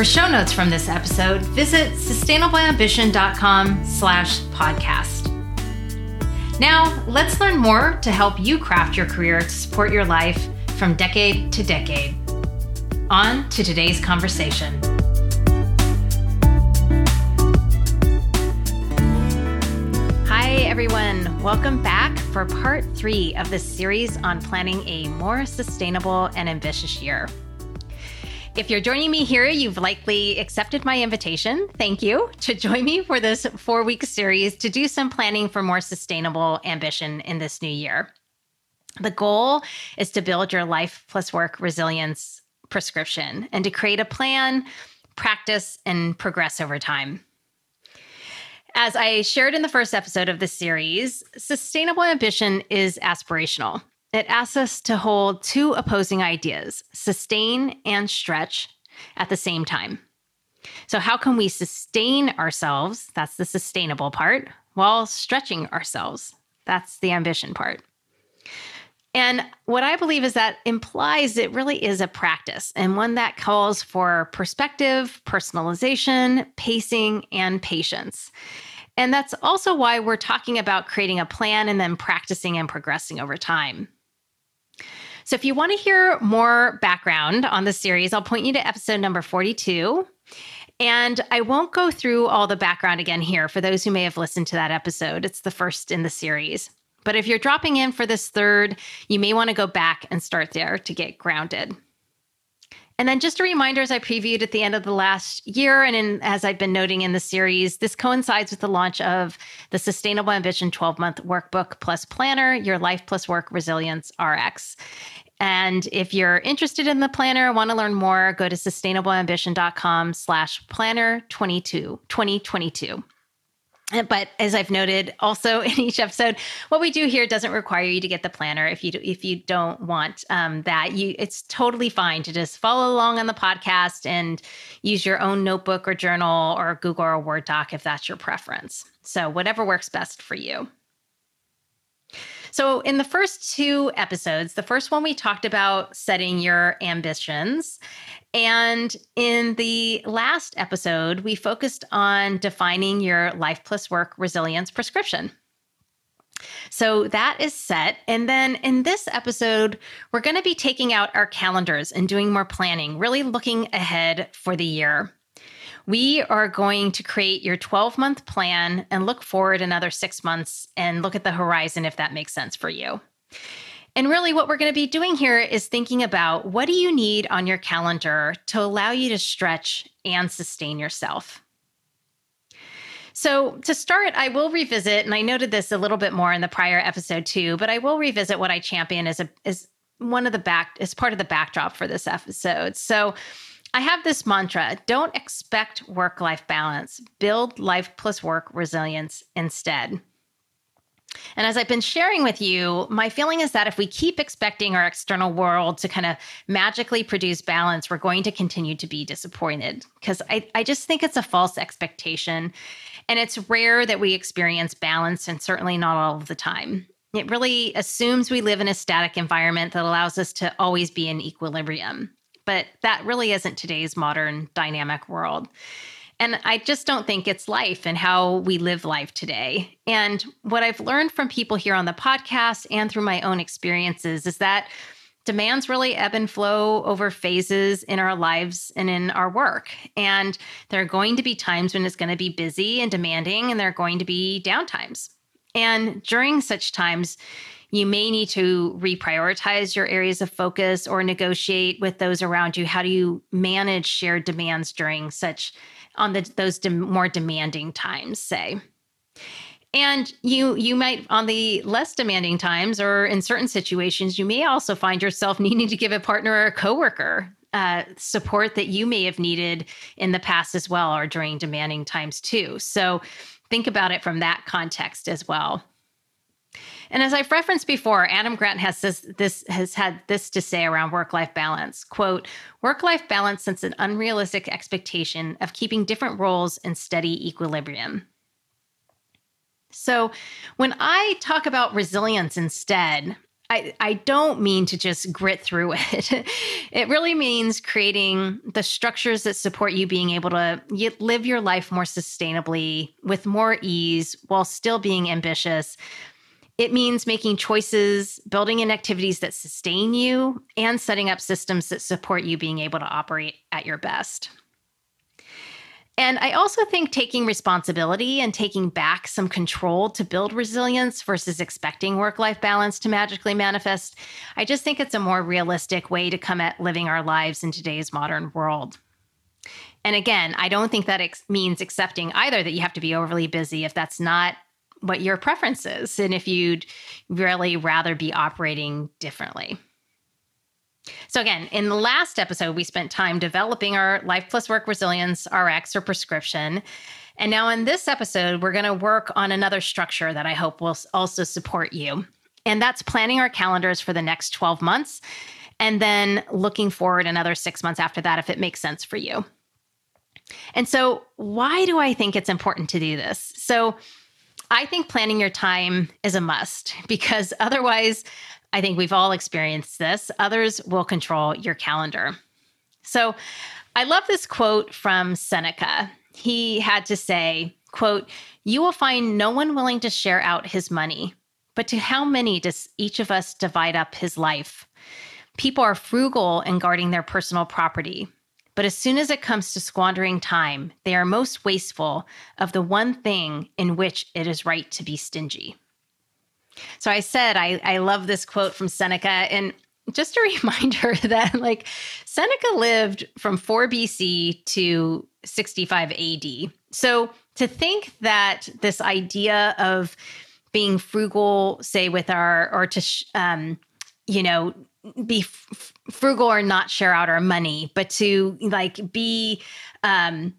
For show notes from this episode, visit sustainableambition.com slash podcast. Now, let's learn more to help you craft your career to support your life from decade to decade. On to today's conversation. Hi, everyone. Welcome back for part three of this series on planning a more sustainable and ambitious year. If you're joining me here, you've likely accepted my invitation. Thank you to join me for this four week series to do some planning for more sustainable ambition in this new year. The goal is to build your life plus work resilience prescription and to create a plan, practice, and progress over time. As I shared in the first episode of this series, sustainable ambition is aspirational. It asks us to hold two opposing ideas, sustain and stretch, at the same time. So, how can we sustain ourselves? That's the sustainable part, while stretching ourselves. That's the ambition part. And what I believe is that implies it really is a practice and one that calls for perspective, personalization, pacing, and patience. And that's also why we're talking about creating a plan and then practicing and progressing over time. So if you want to hear more background on the series, I'll point you to episode number 42. And I won't go through all the background again here for those who may have listened to that episode. It's the first in the series. But if you're dropping in for this third, you may want to go back and start there to get grounded. And then just a reminder, as I previewed at the end of the last year, and in, as I've been noting in the series, this coincides with the launch of the Sustainable Ambition 12 month workbook plus planner, Your Life Plus Work Resilience RX. And if you're interested in the planner, want to learn more, go to sustainableambition.com slash planner 22, 2022. But as I've noted also in each episode, what we do here doesn't require you to get the planner if you do, if you don't want um, that. You it's totally fine to just follow along on the podcast and use your own notebook or journal or Google or Word doc if that's your preference. So whatever works best for you. So, in the first two episodes, the first one we talked about setting your ambitions. And in the last episode, we focused on defining your life plus work resilience prescription. So that is set. And then in this episode, we're going to be taking out our calendars and doing more planning, really looking ahead for the year. We are going to create your 12 month plan and look forward another six months and look at the horizon if that makes sense for you. And really, what we're going to be doing here is thinking about what do you need on your calendar to allow you to stretch and sustain yourself. So, to start, I will revisit, and I noted this a little bit more in the prior episode too, but I will revisit what I champion as a as one of the back as part of the backdrop for this episode. So, I have this mantra don't expect work life balance, build life plus work resilience instead. And as I've been sharing with you, my feeling is that if we keep expecting our external world to kind of magically produce balance, we're going to continue to be disappointed because I, I just think it's a false expectation. And it's rare that we experience balance, and certainly not all of the time. It really assumes we live in a static environment that allows us to always be in equilibrium but that really isn't today's modern dynamic world. And I just don't think it's life and how we live life today. And what I've learned from people here on the podcast and through my own experiences is that demands really ebb and flow over phases in our lives and in our work. And there are going to be times when it's going to be busy and demanding, and there are going to be downtimes. And during such times, you may need to reprioritize your areas of focus or negotiate with those around you. How do you manage shared demands during such on the those more demanding times, say? And you you might on the less demanding times or in certain situations you may also find yourself needing to give a partner or a coworker uh, support that you may have needed in the past as well, or during demanding times too. So think about it from that context as well. And as I've referenced before, Adam Grant has this, this has had this to say around work-life balance. Quote, work-life balance sets an unrealistic expectation of keeping different roles in steady equilibrium. So when I talk about resilience instead, I, I don't mean to just grit through it. it really means creating the structures that support you being able to live your life more sustainably with more ease while still being ambitious. It means making choices, building in activities that sustain you, and setting up systems that support you being able to operate at your best. And I also think taking responsibility and taking back some control to build resilience versus expecting work life balance to magically manifest, I just think it's a more realistic way to come at living our lives in today's modern world. And again, I don't think that ex- means accepting either that you have to be overly busy if that's not what your preference is and if you'd really rather be operating differently. So, again, in the last episode, we spent time developing our Life Plus Work Resilience RX or prescription. And now in this episode, we're going to work on another structure that I hope will also support you. And that's planning our calendars for the next 12 months and then looking forward another six months after that if it makes sense for you. And so, why do I think it's important to do this? So, I think planning your time is a must because otherwise, I think we've all experienced this. Others will control your calendar. So I love this quote from Seneca. He had to say, quote, "You will find no one willing to share out his money, but to how many does each of us divide up his life? People are frugal in guarding their personal property, but as soon as it comes to squandering time, they are most wasteful of the one thing in which it is right to be stingy." So I said, I, I love this quote from Seneca. And just a reminder that like Seneca lived from 4 BC to 65 AD. So to think that this idea of being frugal, say with our, or to, um, you know, be f- frugal or not share out our money, but to like be, um,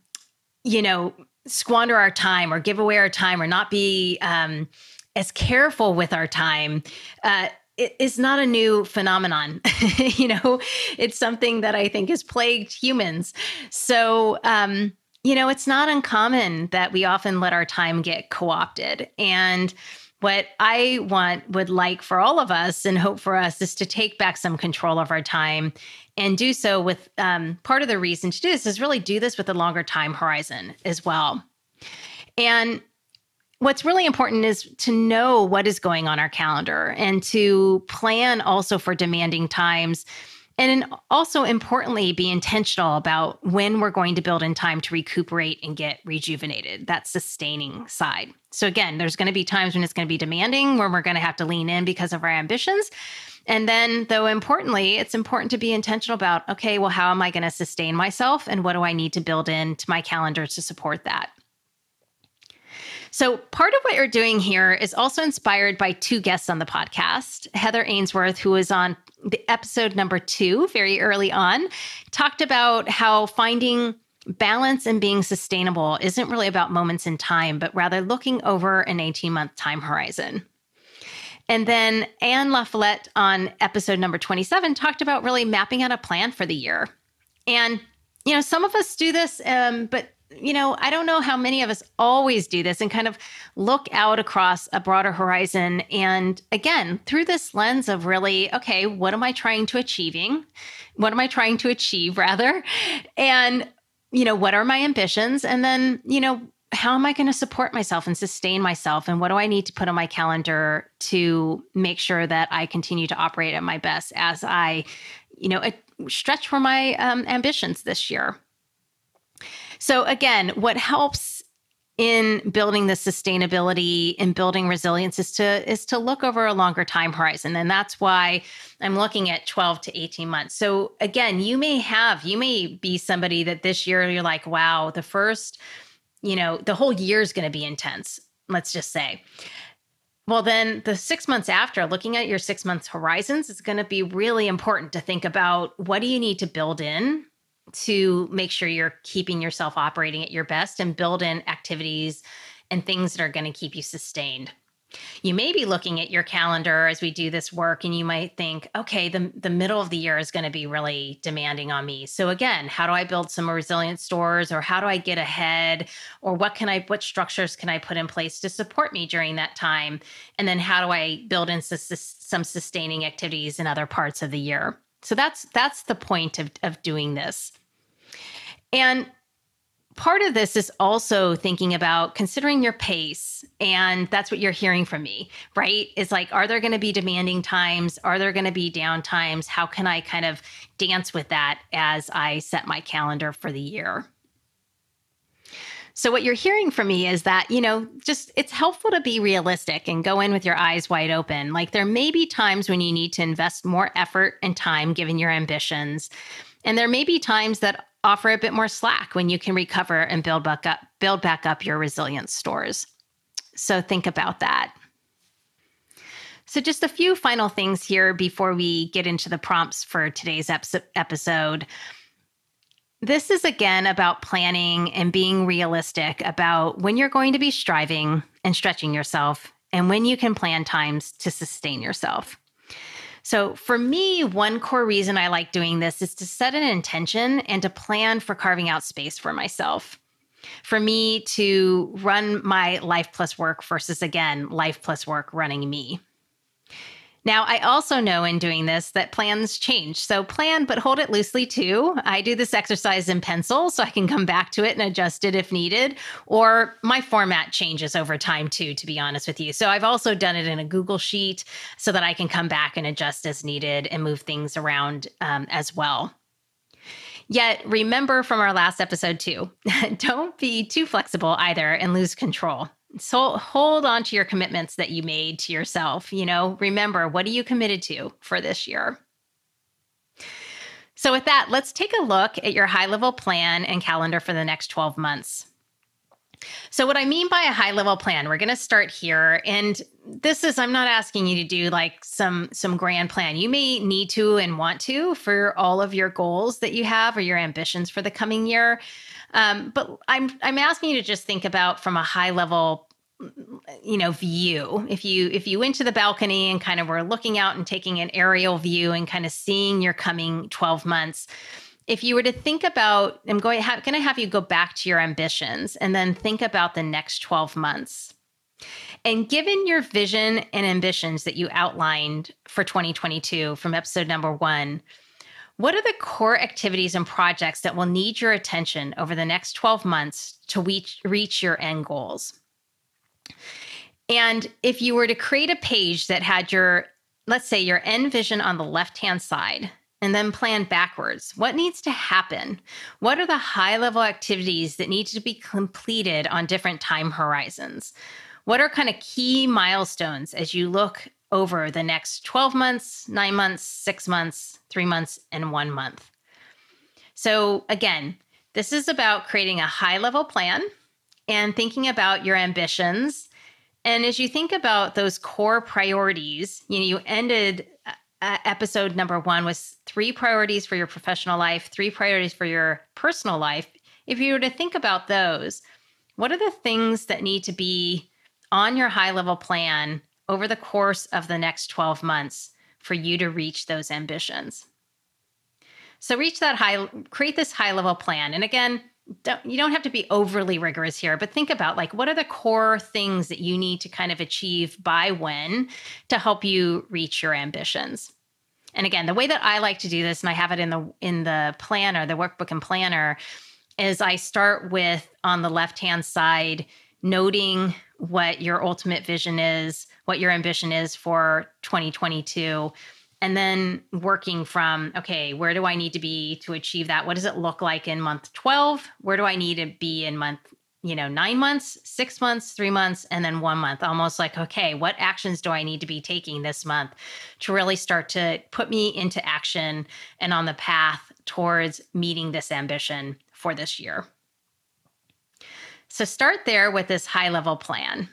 you know, squander our time or give away our time or not be, um, as careful with our time uh, it is not a new phenomenon. you know, it's something that I think has plagued humans. So, um, you know, it's not uncommon that we often let our time get co opted. And what I want, would like for all of us and hope for us is to take back some control of our time and do so with um, part of the reason to do this is really do this with a longer time horizon as well. And what's really important is to know what is going on our calendar and to plan also for demanding times and also importantly be intentional about when we're going to build in time to recuperate and get rejuvenated. That sustaining side. So again there's going to be times when it's going to be demanding when we're going to have to lean in because of our ambitions. And then though importantly it's important to be intentional about okay well how am i going to sustain myself and what do i need to build into my calendar to support that? So, part of what you're doing here is also inspired by two guests on the podcast. Heather Ainsworth, who was on the episode number two very early on, talked about how finding balance and being sustainable isn't really about moments in time, but rather looking over an 18 month time horizon. And then Anne LaFollette on episode number 27 talked about really mapping out a plan for the year. And, you know, some of us do this, um, but you know, I don't know how many of us always do this and kind of look out across a broader horizon. And again, through this lens of really, okay, what am I trying to achieving? What am I trying to achieve rather? And, you know, what are my ambitions? And then, you know, how am I going to support myself and sustain myself? And what do I need to put on my calendar to make sure that I continue to operate at my best as I, you know, stretch for my um, ambitions this year? So again, what helps in building the sustainability and building resilience is to is to look over a longer time horizon. And that's why i'm looking at 12 to 18 months. So again you may have you may be somebody that this year you're like wow the first you know the whole year is going to be intense let's just say. Well, then the six months after, looking at your six months horizons is going to be really important to think about what do you need to build in to make sure you're keeping yourself operating at your best and build in activities and things that are going to keep you sustained. You may be looking at your calendar as we do this work and you might think, okay, the, the middle of the year is going to be really demanding on me. So again, how do I build some resilient stores or how do I get ahead or what can I what structures can I put in place to support me during that time? And then how do I build in some sustaining activities in other parts of the year? So that's that's the point of of doing this. And part of this is also thinking about considering your pace and that's what you're hearing from me right? Is like are there going to be demanding times? Are there going to be down times? How can i kind of dance with that as i set my calendar for the year? So what you're hearing from me is that you know just it's helpful to be realistic and go in with your eyes wide open. Like there may be times when you need to invest more effort and time given your ambitions and there may be times that offer a bit more slack when you can recover and build back up build back up your resilience stores. So think about that. So just a few final things here before we get into the prompts for today's episode. This is again about planning and being realistic about when you're going to be striving and stretching yourself and when you can plan times to sustain yourself. So, for me, one core reason I like doing this is to set an intention and to plan for carving out space for myself. For me to run my life plus work versus, again, life plus work running me. Now, I also know in doing this that plans change. So plan, but hold it loosely too. I do this exercise in pencil so I can come back to it and adjust it if needed. Or my format changes over time too, to be honest with you. So I've also done it in a Google Sheet so that I can come back and adjust as needed and move things around um, as well. Yet remember from our last episode too, don't be too flexible either and lose control. So hold on to your commitments that you made to yourself. You know, remember, what are you committed to for this year? So, with that, let's take a look at your high level plan and calendar for the next 12 months. So, what I mean by a high level plan, we're going to start here. And this is, I'm not asking you to do like some some grand plan. You may need to and want to for all of your goals that you have or your ambitions for the coming year. Um, but I'm I'm asking you to just think about from a high level you know view. If you if you went to the balcony and kind of were looking out and taking an aerial view and kind of seeing your coming 12 months if you were to think about i'm going, going to have you go back to your ambitions and then think about the next 12 months. And given your vision and ambitions that you outlined for 2022 from episode number one what are the core activities and projects that will need your attention over the next 12 months to reach, reach your end goals? And if you were to create a page that had your, let's say, your end vision on the left hand side, and then plan backwards. What needs to happen? What are the high level activities that need to be completed on different time horizons? What are kind of key milestones as you look over the next 12 months, nine months, six months, three months, and one month. So, again, this is about creating a high level plan and thinking about your ambitions. And as you think about those core priorities, you know, you ended uh, episode number one was three priorities for your professional life, three priorities for your personal life. If you were to think about those, what are the things that need to be on your high level plan over the course of the next 12 months for you to reach those ambitions. So reach that high create this high level plan. And again, don't, you don't have to be overly rigorous here, but think about like what are the core things that you need to kind of achieve by when to help you reach your ambitions. And again, the way that I like to do this and I have it in the in the planner, the workbook and planner is I start with on the left-hand side noting what your ultimate vision is, what your ambition is for 2022 and then working from okay where do i need to be to achieve that? What does it look like in month 12 where do i need to be in month you know 9 months 6 months 3 months and then 1 month? Almost like okay what actions do i need to be taking this month to really start to put me into action and on the path towards meeting this ambition for this year? So start there with this high level plan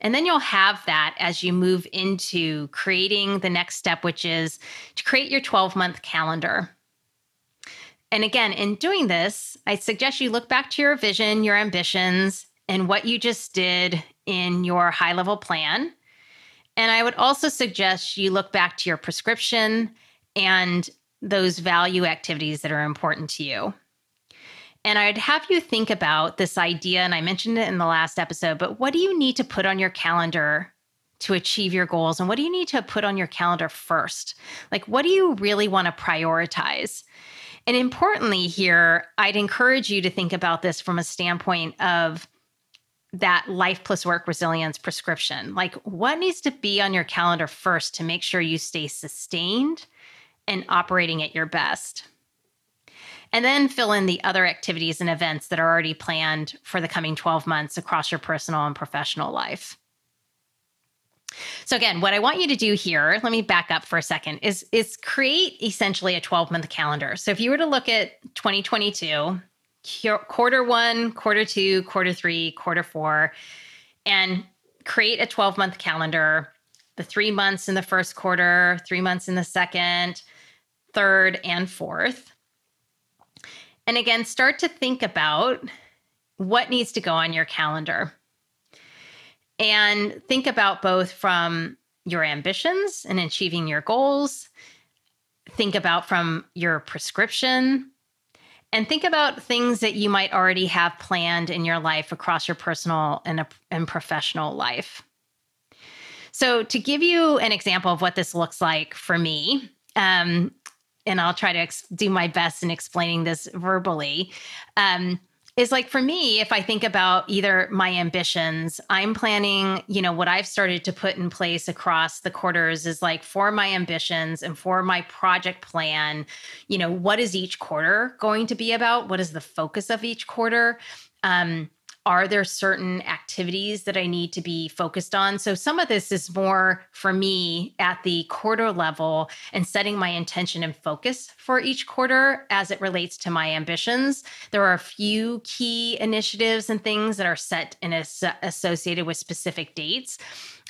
And then you'll have that as you move into creating the next step, which is to create your 12 month calendar. And again, in doing this, I suggest you look back to your vision, your ambitions, and what you just did in your high level plan. And I would also suggest you look back to your prescription and those value activities that are important to you. And I'd have you think about this idea, and I mentioned it in the last episode, but what do you need to put on your calendar to achieve your goals? And what do you need to put on your calendar first? Like, what do you really want to prioritize? And importantly, here, I'd encourage you to think about this from a standpoint of that life plus work resilience prescription. Like, what needs to be on your calendar first to make sure you stay sustained and operating at your best? And then fill in the other activities and events that are already planned for the coming 12 months across your personal and professional life. So again, what I want you to do here, let me back up for a second, is is create essentially a 12-month calendar. So if you were to look at 2022, quarter 1, quarter 2, quarter 3, quarter 4 and create a 12-month calendar, the 3 months in the first quarter, 3 months in the second, third and fourth and again, start to think about what needs to go on your calendar. And think about both from your ambitions and achieving your goals. Think about from your prescription and think about things that you might already have planned in your life across your personal and, and professional life. So, to give you an example of what this looks like for me, um, and I'll try to ex- do my best in explaining this verbally. Um, is like for me, if I think about either my ambitions, I'm planning, you know, what I've started to put in place across the quarters is like for my ambitions and for my project plan, you know, what is each quarter going to be about? What is the focus of each quarter? Um, are there certain activities that I need to be focused on? So, some of this is more for me at the quarter level and setting my intention and focus for each quarter as it relates to my ambitions. There are a few key initiatives and things that are set and associated with specific dates.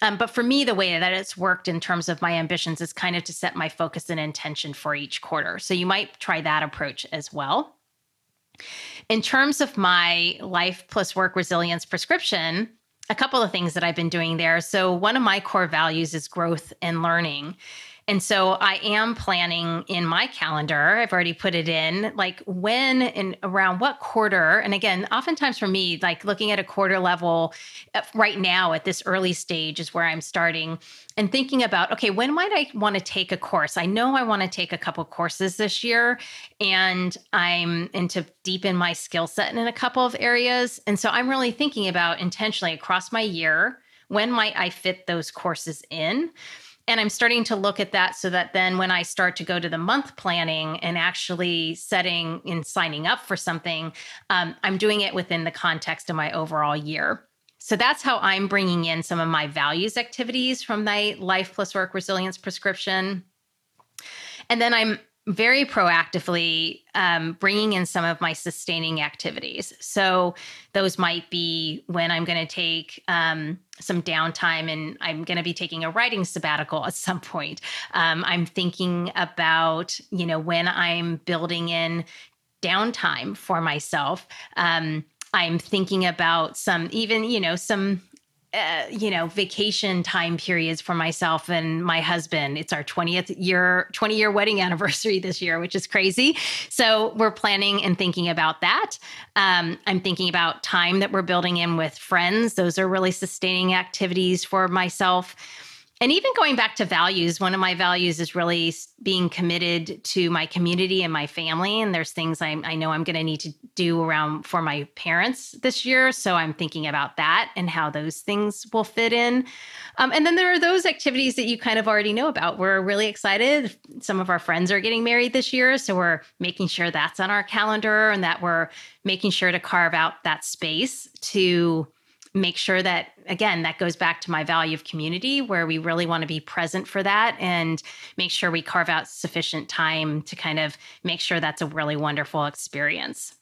Um, but for me, the way that it's worked in terms of my ambitions is kind of to set my focus and intention for each quarter. So, you might try that approach as well. In terms of my life plus work resilience prescription, a couple of things that I've been doing there. So, one of my core values is growth and learning. And so I am planning in my calendar, I've already put it in, like when and around what quarter. And again, oftentimes for me, like looking at a quarter level uh, right now at this early stage is where I'm starting and thinking about, okay, when might I want to take a course? I know I want to take a couple courses this year and I'm into deepen my skill set in a couple of areas. And so I'm really thinking about intentionally across my year, when might I fit those courses in? And I'm starting to look at that so that then when I start to go to the month planning and actually setting and signing up for something, um, I'm doing it within the context of my overall year. So that's how I'm bringing in some of my values activities from my Life Plus Work Resilience prescription. And then I'm very proactively um, bringing in some of my sustaining activities. So those might be when I'm going to take um, some downtime and I'm going to be taking a writing sabbatical at some point. Um, I'm thinking about, you know, when I'm building in downtime for myself. Um, I'm thinking about some, even, you know, some uh, you know vacation time periods for myself and my husband. It's our 20th year 20 year wedding anniversary this year which is crazy. So we're planning and thinking about that. Um, i'm thinking about time that we're building in with friends. Those are really sustaining activities for myself and even going back to values, one of my values is really being committed to my community and my family. And there's things I, I know I'm going to need to do around for my parents this year. So I'm thinking about that and how those things will fit in. Um, and then there are those activities that you kind of already know about. We're really excited. Some of our friends are getting married this year. So we're making sure that's on our calendar and that we're making sure to carve out that space to make sure that again that goes back to my value of community where we really want to be present for that and make sure we carve out sufficient time to kind of make sure that's a really wonderful experience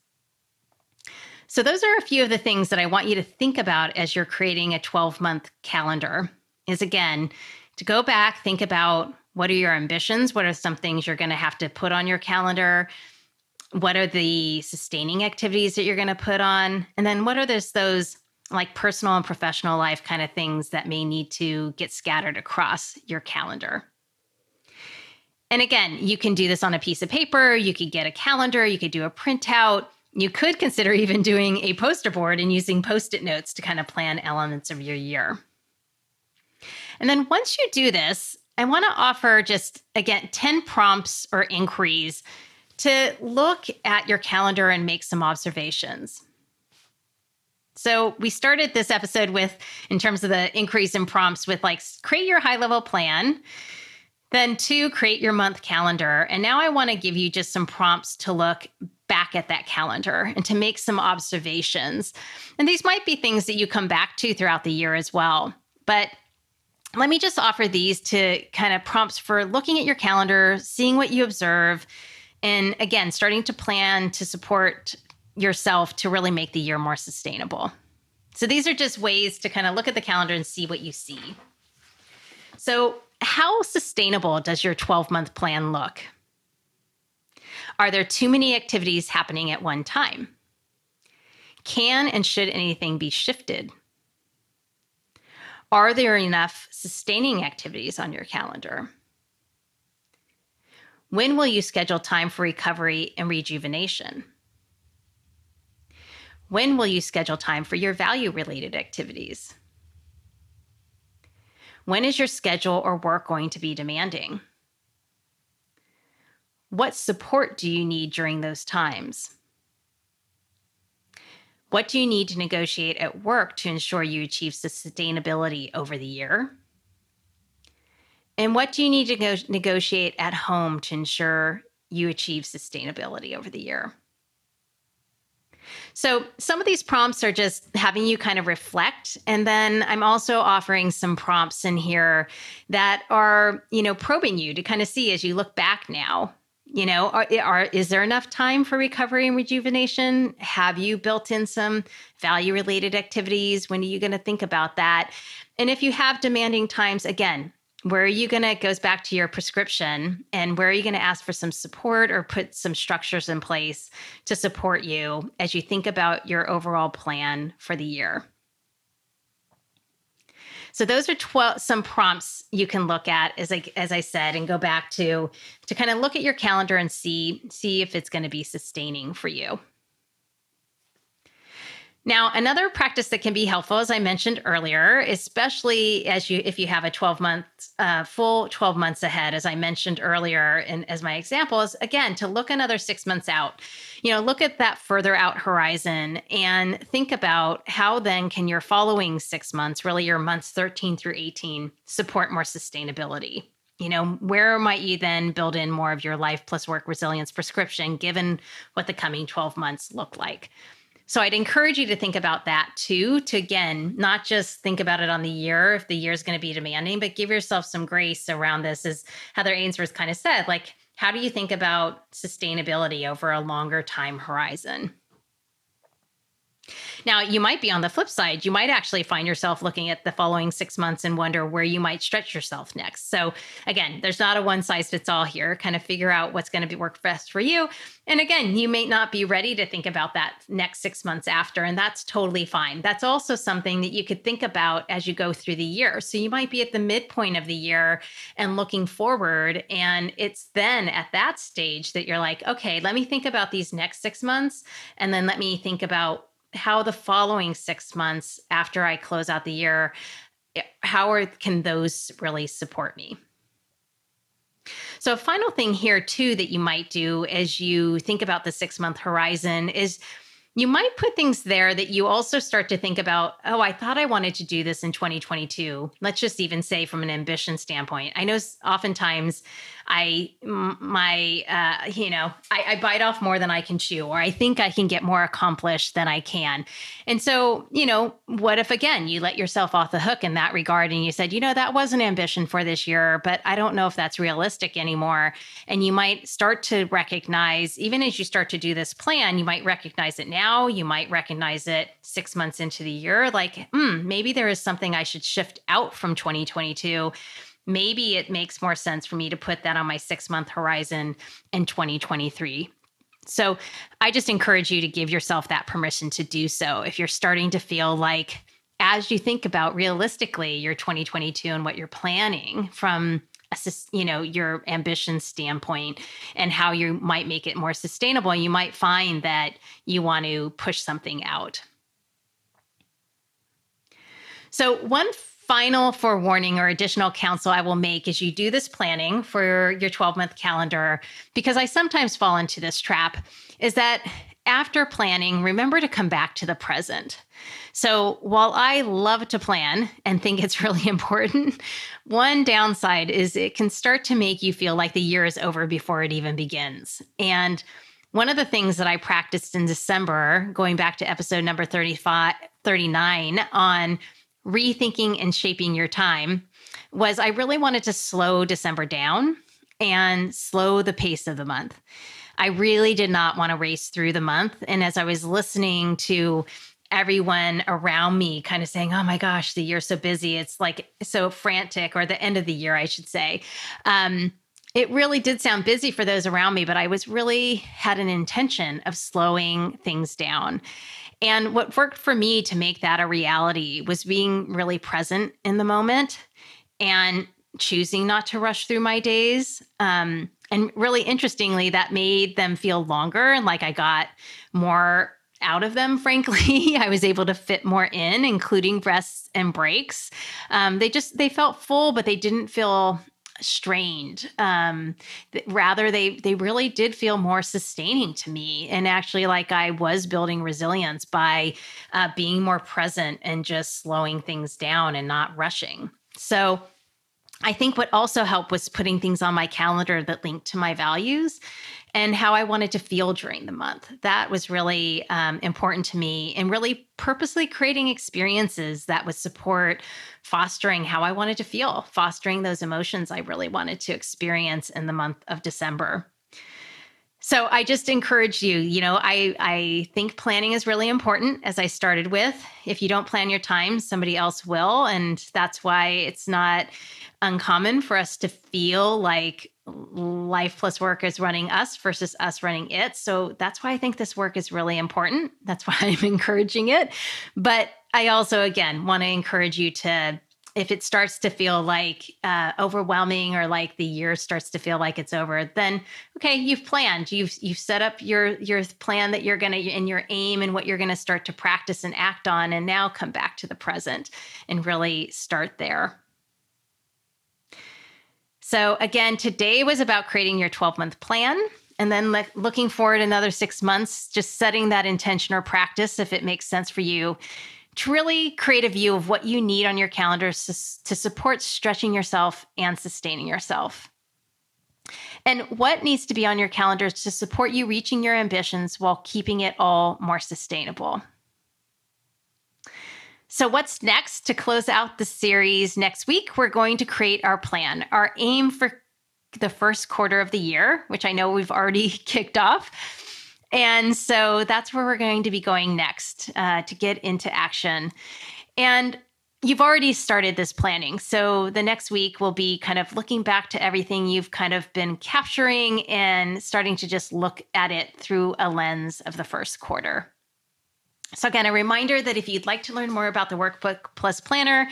So, those are a few of the things that I want you to think about as you're creating a 12 month calendar. Is again, to go back, think about what are your ambitions? What are some things you're going to have to put on your calendar? What are the sustaining activities that you're going to put on? And then what are those, those like personal and professional life kind of things that may need to get scattered across your calendar? And again, you can do this on a piece of paper, you could get a calendar, you could do a printout. You could consider even doing a poster board and using post it notes to kind of plan elements of your year. And then once you do this, I want to offer just again 10 prompts or inquiries to look at your calendar and make some observations. So, we started this episode with, in terms of the increase in prompts, with like create your high level plan, then two, create your month calendar. And now I want to give you just some prompts to look back at that calendar and to make some observations. And these might be things that you come back to throughout the year as well. But let me just offer these to kind of prompts for looking at your calendar, seeing what you observe, and again, starting to plan to support yourself to really make the year more sustainable. So these are just ways to kind of look at the calendar and see what you see. So, how sustainable does your 12 month plan look? Are there too many activities happening at one time? Can and should anything be shifted? Are there enough sustaining activities on your calendar? When will you schedule time for recovery and rejuvenation? When will you schedule time for your value related activities? When is your schedule or work going to be demanding? What support do you need during those times? What do you need to negotiate at work to ensure you achieve sustainability over the year? And what do you need to go- negotiate at home to ensure you achieve sustainability over the year? So, some of these prompts are just having you kind of reflect. And then I'm also offering some prompts in here that are, you know, probing you to kind of see as you look back now you know are, are, is there enough time for recovery and rejuvenation? Have you built in some value related activities? When are you going to think about that? And if you have demanding times again where are you going to goes back to your prescription and where are you going to ask for some support or put some structures in place to support you as you think about your overall plan for the year so those are 12 some prompts you can look at as I as I said and go back to to kind of look at your calendar and see see if it's going to be sustaining for you. Now, another practice that can be helpful, as I mentioned earlier, especially as you if you have a 12 month uh, full 12 months ahead, as I mentioned earlier, and as my example is again to look another six months out. You know, look at that further out horizon and think about how then can your following six months, really your months 13 through 18, support more sustainability you know where might you then build in more of your life plus work resilience prescription given what the coming 12 months look like so I'd encourage you to think about that too, to again, not just think about it on the year if the year is going to be demanding, but give yourself some grace around this. As Heather Ainsworth kind of said, like, how do you think about sustainability over a longer time horizon? Now, you might be on the flip side. You might actually find yourself looking at the following six months and wonder where you might stretch yourself next. So, again, there's not a one size fits all here. Kind of figure out what's going to work best for you. And again, you may not be ready to think about that next six months after, and that's totally fine. That's also something that you could think about as you go through the year. So, you might be at the midpoint of the year and looking forward. And it's then at that stage that you're like, okay, let me think about these next six months. And then let me think about how the following six months after I close out the year, eh, how are, can those really support me? So, a final thing here, too, that you might do as you think about the six month horizon is you might put things there that you also start to think about oh i thought i wanted to do this in 2022 let's just even say from an ambition standpoint i know oftentimes I my uh, you know I, I bite off more than I can chew, or I think I can get more accomplished than I can. And so you know, what if again you let yourself off the hook in that regard, and you said, you know, that was an ambition for this year, but I don't know if that's realistic anymore. And you might start to recognize, even as you start to do this plan, you might recognize it now. You might recognize it six months into the year, like, hmm, maybe there is something I should shift out from 2022 maybe it makes more sense for me to put that on my six month horizon in 2023. So I just encourage you to give yourself that permission to do so. If you're starting to feel like, as you think about realistically your 2022 and what you're planning from a, you know your ambition standpoint and how you might make it more sustainable you might find that you want to push something out so one final forewarning or additional counsel I will make as you do this planning for your 12 month calendar, because I sometimes fall into this trap, is that after planning, remember to come back to the present. So while I love to plan and think it's really important, one downside is it can start to make you feel like the year is over before it even begins. And one of the things that I practiced in December, going back to episode number 35, 39 on rethinking and shaping your time was I really wanted to slow December down and slow the pace of the month. I really did not want to race through the month. And as I was listening to everyone around me kind of saying, Oh my gosh, the year's so busy. It's like so frantic, or the end of the year, I should say. Um, it really did sound busy for those around me, but I was really had an intention of slowing things down. And what worked for me to make that a reality was being really present in the moment and choosing not to rush through my days. Um, and really interestingly, that made them feel longer and like I got more out of them, frankly. I was able to fit more in, including rests and breaks. Um, they just they felt full, but they didn't feel strained. Um, rather, they they really did feel more sustaining to me, and actually, like I was building resilience by uh, being more present and just slowing things down and not rushing. So. I think what also helped was putting things on my calendar that linked to my values and how I wanted to feel during the month. That was really um, important to me, and really purposely creating experiences that would support fostering how I wanted to feel, fostering those emotions I really wanted to experience in the month of December. So I just encourage you, you know, I I think planning is really important as I started with. If you don't plan your time, somebody else will and that's why it's not uncommon for us to feel like life plus work is running us versus us running it. So that's why I think this work is really important. That's why I'm encouraging it. But I also again want to encourage you to if it starts to feel like uh, overwhelming or like the year starts to feel like it's over then okay you've planned. You've you've set up your your plan that you're going to and your aim and what you're going to start to practice and act on and now come back to the present and really start there. So again today was about creating your 12 month plan and then le- looking forward another six months just setting that intention or practice if it makes sense for you to really create a view of what you need on your calendar to, to support stretching yourself and sustaining yourself. And what needs to be on your calendar to support you reaching your ambitions while keeping it all more sustainable. So, what's next to close out the series next week? We're going to create our plan, our aim for the first quarter of the year, which I know we've already kicked off. And so that's where we're going to be going next uh, to get into action. And you've already started this planning. So the next week will be kind of looking back to everything you've kind of been capturing and starting to just look at it through a lens of the first quarter. So again, a reminder that if you'd like to learn more about the Workbook Plus Planner,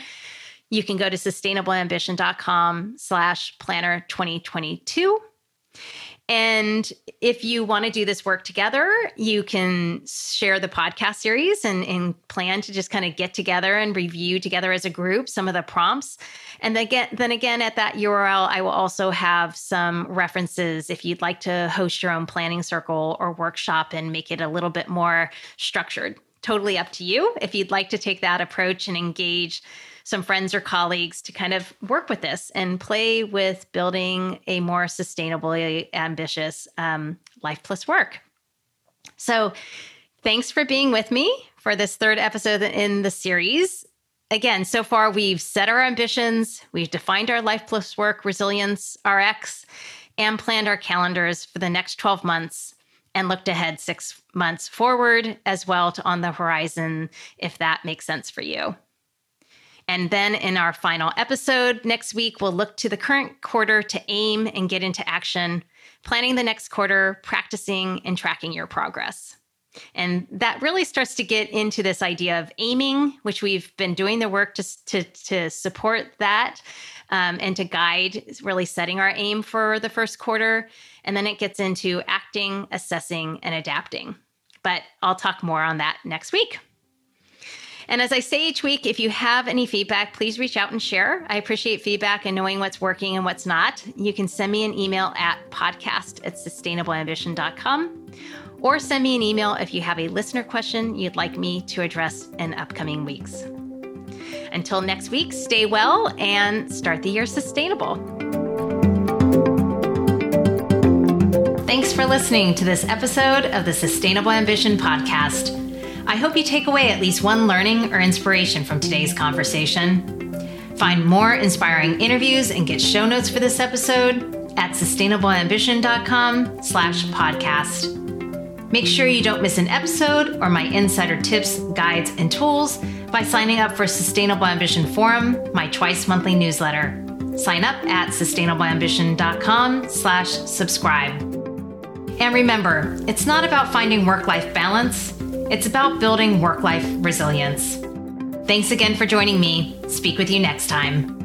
you can go to sustainableambition.com slash planner 2022. And if you want to do this work together, you can share the podcast series and, and plan to just kind of get together and review together as a group some of the prompts. And then then again, at that URL, I will also have some references if you'd like to host your own planning circle or workshop and make it a little bit more structured. Totally up to you if you'd like to take that approach and engage some friends or colleagues to kind of work with this and play with building a more sustainably ambitious um, life plus work. So, thanks for being with me for this third episode in the series. Again, so far we've set our ambitions, we've defined our life plus work resilience RX, and planned our calendars for the next 12 months and looked ahead six months forward as well to on the horizon if that makes sense for you. And then in our final episode next week, we'll look to the current quarter to aim and get into action, planning the next quarter, practicing and tracking your progress. And that really starts to get into this idea of aiming, which we've been doing the work to, to, to support that um, and to guide really setting our aim for the first quarter. And then it gets into acting, assessing, and adapting. But I'll talk more on that next week. And as I say each week, if you have any feedback, please reach out and share. I appreciate feedback and knowing what's working and what's not. You can send me an email at podcast at sustainableambition.com or send me an email if you have a listener question you'd like me to address in upcoming weeks. Until next week, stay well and start the year sustainable. Thanks for listening to this episode of the Sustainable Ambition Podcast. I hope you take away at least one learning or inspiration from today's conversation. Find more inspiring interviews and get show notes for this episode at sustainableambition.com slash podcast. Make sure you don't miss an episode or my insider tips, guides, and tools by signing up for Sustainable Ambition Forum, my twice monthly newsletter. Sign up at sustainableambition.com slash subscribe. And remember, it's not about finding work-life balance, it's about building work-life resilience. Thanks again for joining me. Speak with you next time.